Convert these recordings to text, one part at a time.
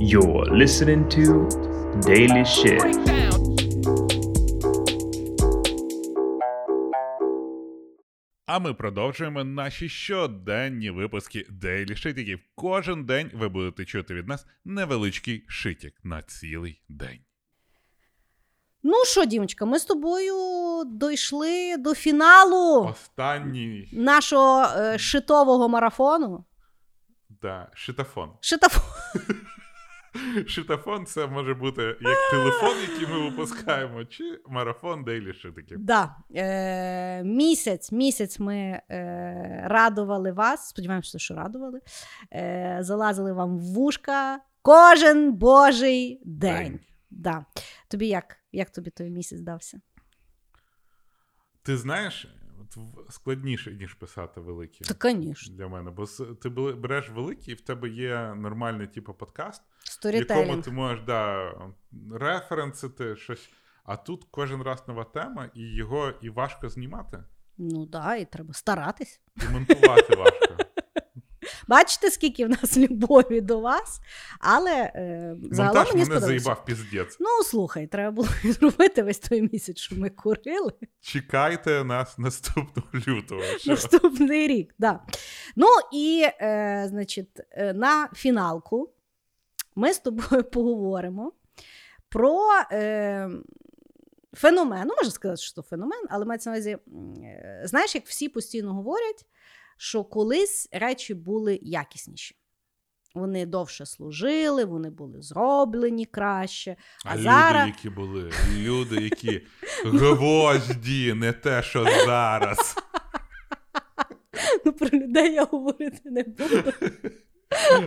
You're listening to Daily Shit. А ми продовжуємо наші щоденні випуски Daily Шитіків. Кожен день ви будете чути від нас невеличкий шитік на цілий день. Ну що, Дімочка, ми з тобою дійшли до фіналу Останній нашого е, шитового марафону. да, шитафон. Шитафон. Шитафон це може бути як телефон, який ми випускаємо, чи марафон Daily Шитиків. Да. Е, місяць, місяць ми е, радували вас. Сподіваємося, що радували. Е, залазили вам в вушка кожен божий день. День. Да. Тобі як? Як тобі той місяць дався? Ти знаєш, складніше, ніж писати великі. Та, звісно, Для мене, бо ти береш великий, і в тебе є нормальний типу подкаст, в якому ти можеш да, референсити щось. А тут кожен раз нова тема, і його і важко знімати, Ну так, да, і треба старатись. і монтувати важко. Бачите, скільки в нас любові до вас, але е, загалом Монтаж мені мене заїбав піздець. Ну, слухай, треба було зробити весь той місяць, що ми курили. Чекайте нас наступного лютого. Що? Наступний рік. Да. Ну і, е, значить, е, на фіналку ми з тобою поговоримо про е, феномен. Ну, можна сказати, що це феномен, але мається на увазі, е, знаєш, як всі постійно говорять, що колись речі були якісніші. Вони довше служили, вони були зроблені краще. А, А люди, які були, люди, які гвозді, не те, що зараз. Ну, про людей я говорити не буду.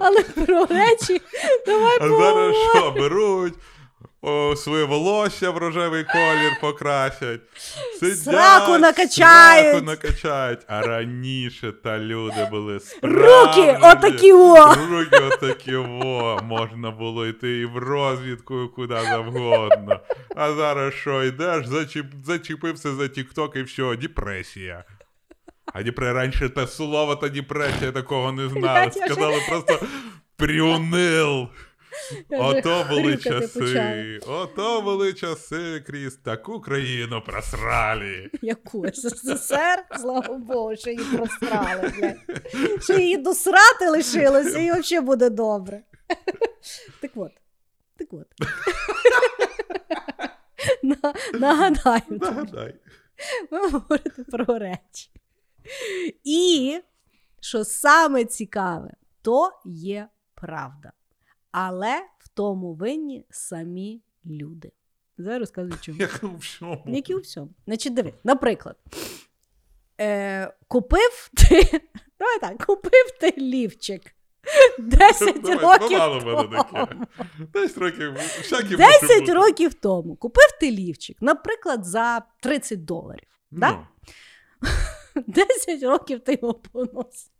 Але про речі давай А зараз що, беруть, о, своє волосся в рожевий колір покрасять, сидять, Сраку накачають. сраку накачають. А раніше та люди були справді. Руки отакі о! Руки отакі о! Можна було йти і в розвідку, куди завгодно. А зараз що, йдеш, зачіп, зачепився за тік-ток і все, депресія. А депре раніше те слово та депресія такого не знали. Сказали просто приунил. Ото були часи, ото були часи, крізь таку країну просрали. Яку СССР, слава Богу, що її просрали, блядь. Що її досрати лишилося, і взагалі буде добре. Так от. Так от. Нагадаю, Нагадай. ви говорите про речі. І що саме цікаве, то є правда. Але в тому винні самі люди. Зараз розказую чому. Як у всьому. Як і у всьому. Значить, диви, наприклад, е, купив ти. Давай так, купив ти лівчик 10 Давай, років. мене тому. 10 років, всякі 10 років тому купив ти лівчик, наприклад, за 30 доларів. Да? Ну, 10 років ти його поносив.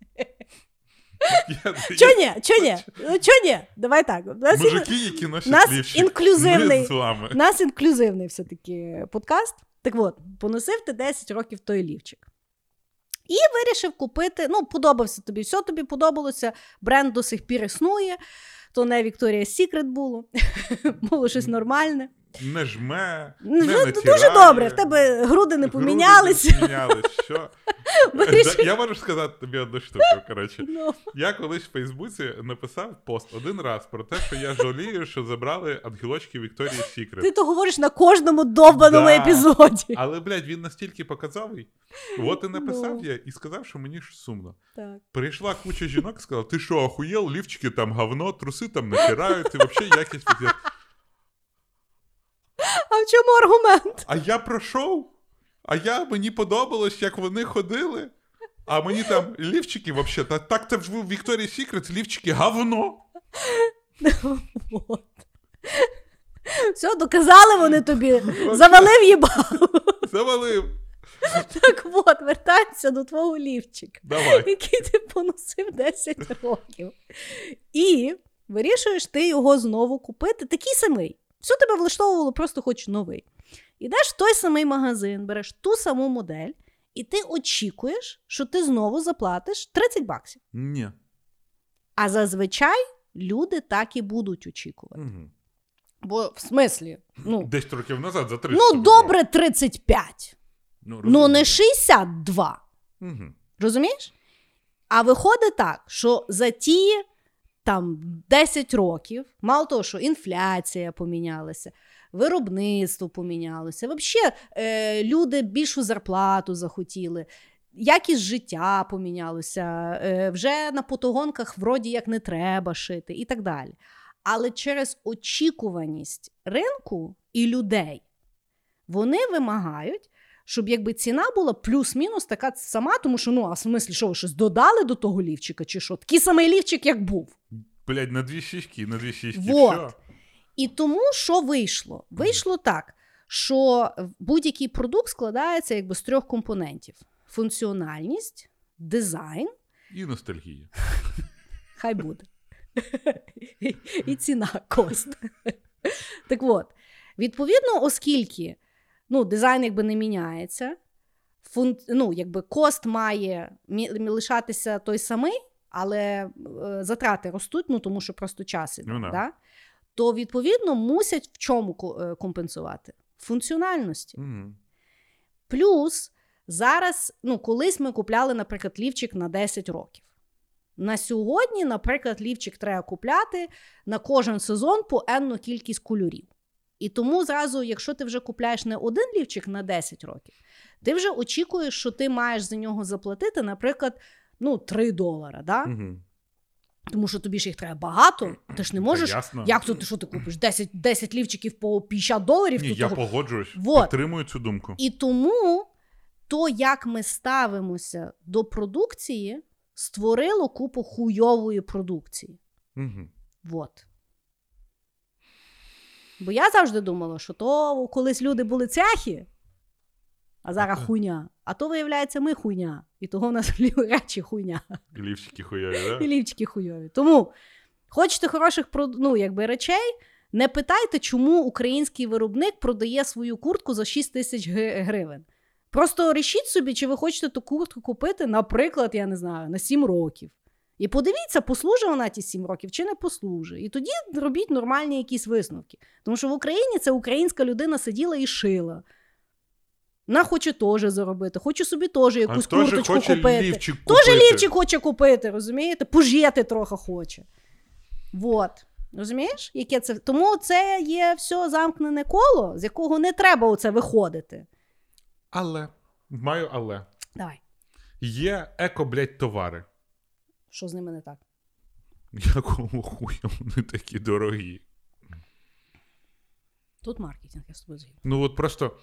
Чо ні? Чо ні? Ну, Чо ні? Давай так. Нас, Мужики, які носять нас інклюзивний. нас інклюзивний все-таки подкаст. Так от, поносив ти 10 років той лівчик. І вирішив купити. Ну, подобався тобі, все тобі подобалося. Бренд до сих пір існує. То не Victoria's Secret було. було щось нормальне. Не жме, не Дуже натирає. добре, в тебе груди не Груди. Не помінялись, що? Я можу сказати тобі одну штуку, коротше. Ну, Я колись в Фейсбуці написав пост один раз про те, що я жалію, що забрали ангелочки Вікторії Сікрет. ти то говориш на кожному довбаному Да. епізоді. Але, блядь, він настільки показовий. От і написав Ну. я і сказав, що мені ж сумно. Так. Прийшла куча жінок і сказала: ти що, охуєл, лівчики там говно, труси там натирають, і взагалі якість пиздец». А в чому аргумент? А я пройшов, а я мені подобалось, як вони ходили. А мені там лівчики взагалі, та так то в Вікторії Сікрет лівчики говно. От. Все, доказали вони тобі. Завалив їбало. Завалив. Так от, вертаємося до твого лівчика, Давай. який ти поносив 10 років. І вирішуєш ти його знову купити, такий самий. Все тебе влаштовувало, просто хоч новий. Ідеш в той самий магазин, береш ту саму модель, і ти очікуєш, що ти знову заплатиш 30 баксів. Ні. А зазвичай люди так і будуть очікувати. Угу. Бо в смислі, ну, 10 років назад за 30. ну добре, 35, Ну, ну не 62. Угу. Розумієш? А виходить так, що за ті там 10 років, мало того, що інфляція помінялася, виробництво помінялося, взагалі е, люди більшу зарплату захотіли. Якість життя помінялося, е, вже на потогонках вроді як не треба шити і так далі. Але через очікуваність ринку і людей вони вимагають, щоб якби ціна була плюс-мінус така сама, тому що ну, а в смислі, що ви щось додали до того лівчика, чи що? Такий самий лівчик, як був. Блядь, на дві щічки, на дві щічки. Вот. Все. І тому що вийшло? Вийшло так, що будь-який продукт складається якби з трьох компонентів: функціональність, дизайн, І ностальгія. хай буде. І ціна кост. Так от, відповідно, оскільки ну, дизайн якби не міняється, фун... ну, якби кост має мі- лишатися той самий, але е, затрати ростуть, ну тому що просто час іде, Ну, да. то відповідно мусять в чому е, компенсувати? Функціональності. Угу. Плюс зараз, ну, колись ми купляли, наприклад, лівчик на 10 років. На сьогодні, наприклад, лівчик треба купляти на кожен сезон по енну кількість кольорів. І тому зразу, якщо ти вже купляєш не один лівчик на 10 років, ти вже очікуєш, що ти маєш за нього заплатити, наприклад, ну, 3 долара. Да? Угу. Тому що тобі ж їх треба багато. Ти ж не можеш. ясно. Як то ти що ти купиш? 10, 10 лівчиків по 50 доларів? Ні, Тут я того- погоджуюсь. Вот. Підтримую цю думку. І тому то, як ми ставимося до продукції, створило купу хуйової продукції. Угу. Вот. Бо я завжди думала, що то колись люди були цяхи, а зараз хуйня. А то, виявляється, ми хуйня. І того в нас речі хуйня. Лівчики хуйові, І да? лівчики хуйові. Тому хочете хороших ну, якби, речей, не питайте, чому український виробник продає свою куртку за 6 тисяч гривень. Просто рішіть собі, чи ви хочете ту куртку купити, наприклад, я не знаю, на 7 років. І подивіться, послужить вона ті 7 років чи не послужить. І тоді робіть нормальні якісь висновки. Тому що в Україні це українська людина сиділа і шила. Вона хоче теж заробити, хоче собі теж якусь ж курточку хоче купити. лівчик Теж купити? лівчик хоче купити, розумієте? Пожити трохи хоче. Вот. Розумієш? Яке це? Тому це є все замкнене коло, з якого не треба оце виходити. Але. Маю але. Давай, Є еко, блядь, товари. Що з ними не так? Якого хуя вони такі дорогі? Тут маркетинг, я з тобою згідна. Ну от просто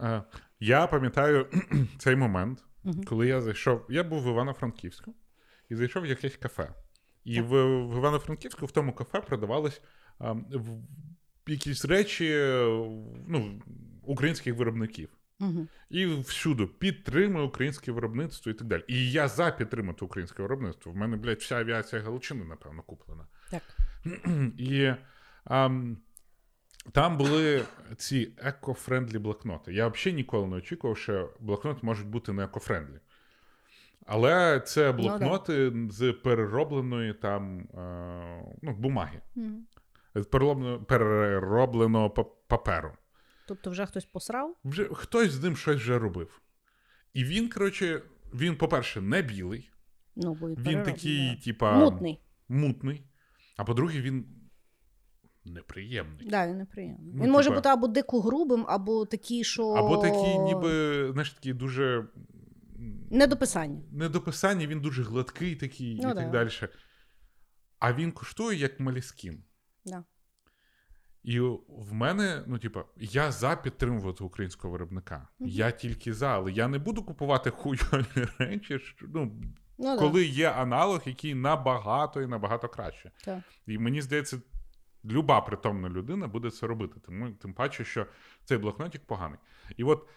е, я пам'ятаю цей момент, Мгм. коли я зайшов. Я був в Івано-Франківську і зайшов в якесь кафе. І в, в Івано-Франківську в тому кафе продавались е, в- якісь речі е, ну, українських виробників. Угу. І всюди підтримує українське виробництво і так далі. І я за підтримати українське виробництво. В мене, блядь, вся авіація Галичини, напевно, куплена. Так. І ам, там були ці eco-friendly блокноти. Я взагалі ніколи не очікував, що блокноти можуть бути не eco-friendly. Але це да. блокноти з переробленої там е, ну, бумаги, Угу. з переробленого, переробленого па- паперу. Тобто вже хтось посрав? Вже хтось з ним щось вже робив. І він, коротше, він, по-перше, не білий, Ну, бо він такий, типа, мутний. мутний. А по-друге, він неприємний. Да, він неприємний. Ну, він може бути або дико грубим, або такий, що. Або такий, ніби, знаєш, такий дуже. Недописання. Недописання, він дуже гладкий такий Ну і да. так далі. А він коштує як маліскін. Да. І в мене, ну, типа, я за підтримувати українського виробника. Мгм. Я тільки за, але я не буду купувати хуйові речі, що, ну, Ну, коли є аналог, який набагато і набагато краще. Так. І мені здається, люба притомна людина буде це робити. Тому тим паче, що цей блокнотик поганий. І от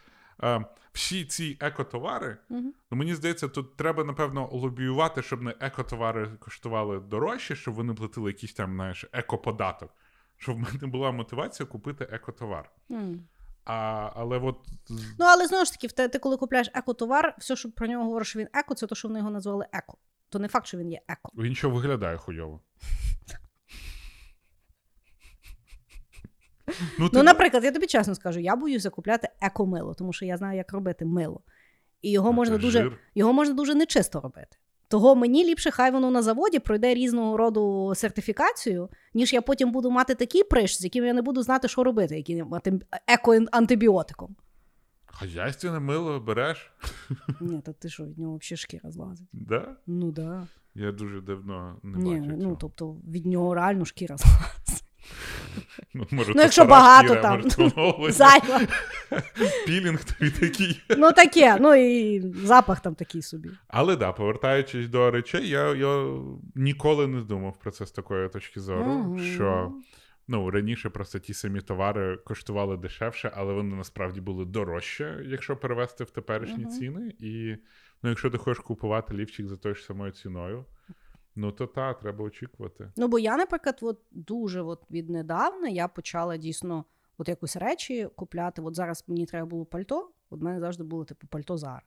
е, всі ці екотовари, Да. Угу. ну мені здається, тут треба, напевно, лобіювати, щоб не екотовари коштували дорожче, щоб вони платили якийсь там, знаєш, екоподаток. Щоб в мене була мотивація купити екотовар. Mm. А, але от... Ну, але знову ж таки, ти, ти коли купляєш екотовар, все, що про нього говориш, що він еко, це то, що вони його назвали еко. То не факт, що він є еко. Він що виглядає хуйово. Ну, ну ти... ну, наприклад, я тобі чесно скажу, я боюся купляти еко-мило, тому що я знаю, як робити мило. І його ну, можна дуже його можна дуже нечисто робити. Того мені ліпше, хай воно на заводі пройде різного роду сертифікацію, ніж я потім буду мати такий приш, з яким я не буду знати, що робити, антим- еко-антибіотиком. Хазяйственне мило береш? Ні, та ти що, від нього взагалі шкіра злазить. Да? Ну да. Я дуже давно не Ні, бачив ну цього. тобто від нього реально шкіра злазить. Ну, може, ну, якщо багато там. Зайва. Пілінг тобі такий. Ну таке, ну і запах там такий собі. Але да, повертаючись до речей, я, я ніколи не думав про це з такої точки зору, Мгм. що ну, раніше просто ті самі товари коштували дешевше, але вони насправді були дорожче, якщо перевести в теперішні Мгм. ціни. І ну, якщо ти хочеш купувати лівчик за тою ж самою ціною, ну то та, треба очікувати. Ну, бо я, наприклад, от дуже от віднедавна я почала дійсно от якусь речі купляти. От зараз мені треба було пальто, от мене завжди було типу пальто Зара.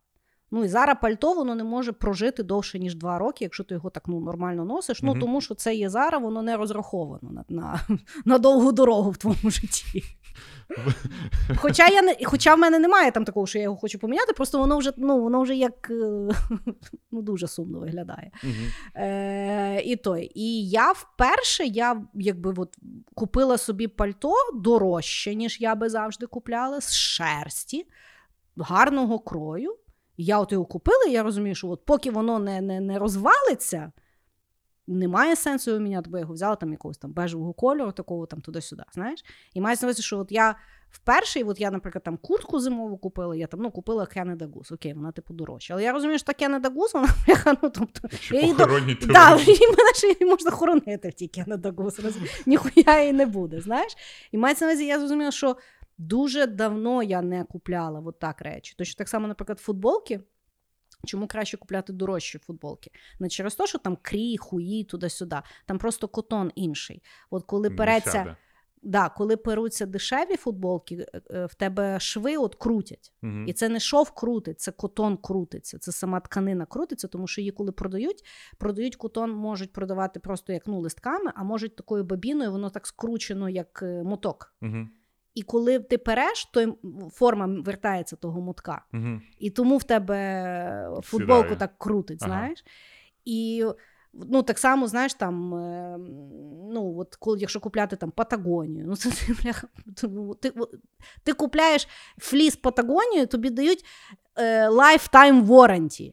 Ну і зараз пальто воно не може прожити довше, ніж два роки, якщо ти його так ну, нормально носиш. Ну тому що це є Зара, воно не розраховано на, на, на довгу дорогу в твоєму житті. Хоча я не, хоча в мене немає там такого, що я його хочу поміняти, просто воно вже ну воно вже як е, ну, дуже сумно виглядає. Е, і той. І я вперше я якби от купила собі пальто дорожче, ніж я би завжди купляла, з шерсті, гарного крою. Я от його купила, і я розумію, що от поки воно не, не, не розвалиться, немає сенсу його міняти, бо я його взяла там якогось там бежевого кольору, такого там туди-сюди. знаєш. І мається на увазі, що от я вперше, от я, наприклад, там куртку зимову купила, я там ну, купила Canada Goose, окей, вона типу дорожча. Але я розумію, що та Canada Goose, вона ну, тобто, я її до- Да, і мене ще її можна хоронити в тій Canada Goose, ніхуя її не буде, знаєш? І мається на увазі, я зрозуміла, що дуже давно я не купляла от так речі. Точно так само, наприклад, футболки. Чому краще купляти дорожчі футболки? Не через те, що там крій, хуї, туди-сюди. Там просто котон інший. От коли переться, да, коли перуться дешеві футболки, е, е, в тебе шви от крутять. Мгм. І це не шов крутить, це котон крутиться, це сама тканина крутиться, тому що її, коли продають, продають котон, можуть продавати просто як ну, листками, а можуть такою бобіною, воно так скручено, як е, моток. Мгм. І коли ти переш, то форма вертається того мотка. Мгм. І тому в тебе футболку Сідає. так крутить, Ага. знаєш. І ну, так само, знаєш, там, е, ну, от коли, якщо купляти там Патагонію, ну це ти, бляха, ти, ти купляєш фліс Патагонію, тобі дають е, lifetime warranty,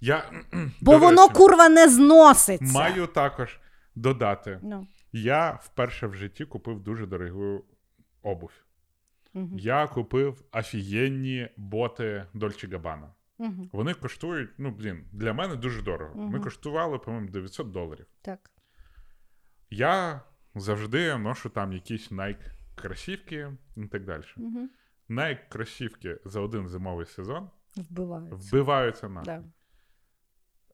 Я, бо воно речі, курва не зноситься. маю також додати. Ну, Я вперше в житті купив дуже дорогу обувь. угу, Я купив офігенні боти Dolce Gabbana. угу, Вони коштують, ну, блін, для мене дуже дорого. Вони Мгм. коштували, по-моєму, 900 доларів. так. Я завжди ношу там якісь Nike кросівки і так далі. Угу. Nike кросівки за один зимовий сезон Вбиваються. вбиваються на. Да.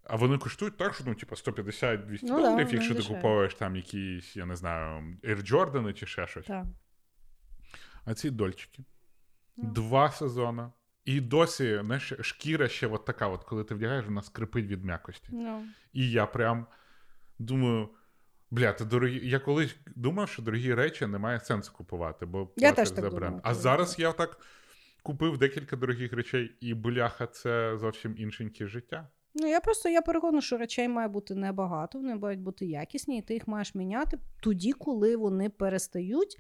А вони коштують так, що ну, типу, 150-200 Ну доларів, вони якщо ти дешеві. купуєш там якісь, я не знаю, Air Jordan чи ще щось. Так. А ці дольчики. Ну. Два сезони. І досі знаєш, шкіра ще от така, от, коли ти вдягаєш, вона скрипить від м'якості. Ну. І я прям думаю. Бля, ти дорогі. Я колись думав, що дорогі речі немає сенсу купувати, бо Я теж за бренд. думала, А зараз я так купив декілька дорогих речей, і бляха, це зовсім іншеньке життя. Ну, я просто я переконана, що речей має бути небагато, вони мають бути якісні, і ти їх маєш міняти тоді, коли вони перестають.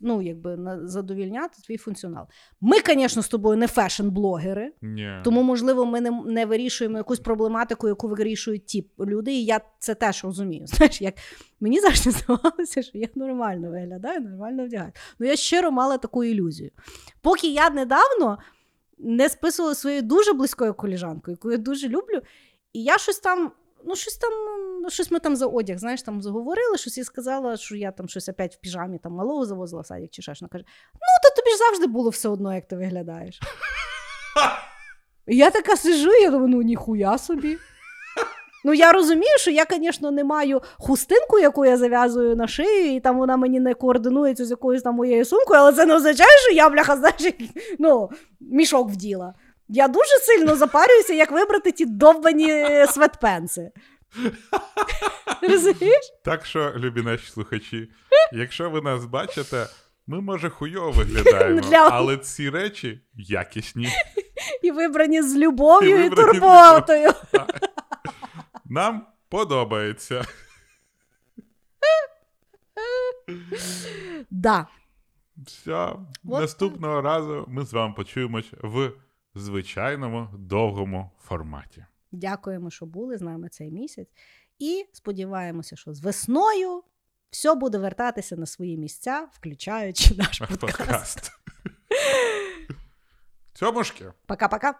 Ну, якби задовільняти твій функціонал. Ми, звісно, з тобою не фешн-блогери, Ні. тому, можливо, ми не, не вирішуємо якусь проблематику, яку вирішують ті люди, і я це теж розумію. Знаєш, як мені завжди здавалося, що я нормально виглядаю, нормально вдягаю. Ну, я щиро мала таку ілюзію. Поки я недавно не списувала своєю дуже близькою коліжанкою, яку я дуже люблю, і я щось там. Ну, щось там, ну, щось ми там за одяг, знаєш, там заговорили, щось і сказала, що я там щось опять в піжамі там малого завозила в садик чи. Вона каже: ну, то тобі ж завжди було все одно, як ти виглядаєш. І я така сижу, я думаю, ну ніхуя собі. Ну, я розумію, що я, звісно, не маю хустинку, яку я зав'язую на шию, і там вона мені не координується з якоюсь там моєю сумкою, але це не означає, що я, бляха, знаєш, ну, мішок вділа. Я дуже сильно запарююся, як вибрати ті довбані е, светпенси. Розумієш? Так що, любі наші слухачі, якщо ви нас бачите, Ми, може, хуйово виглядаємо, але ці речі якісні. І вибрані з любов'ю І і, турботою. Нам подобається. Да. Все. Вот Наступного разу ми з вами почуємось в звичайному довгому форматі. Дякуємо, що були з нами цей місяць. І сподіваємося, що з весною все буде вертатися на свої місця, включаючи наш подкаст. Подкаст. Цьомушки. Пока-пока.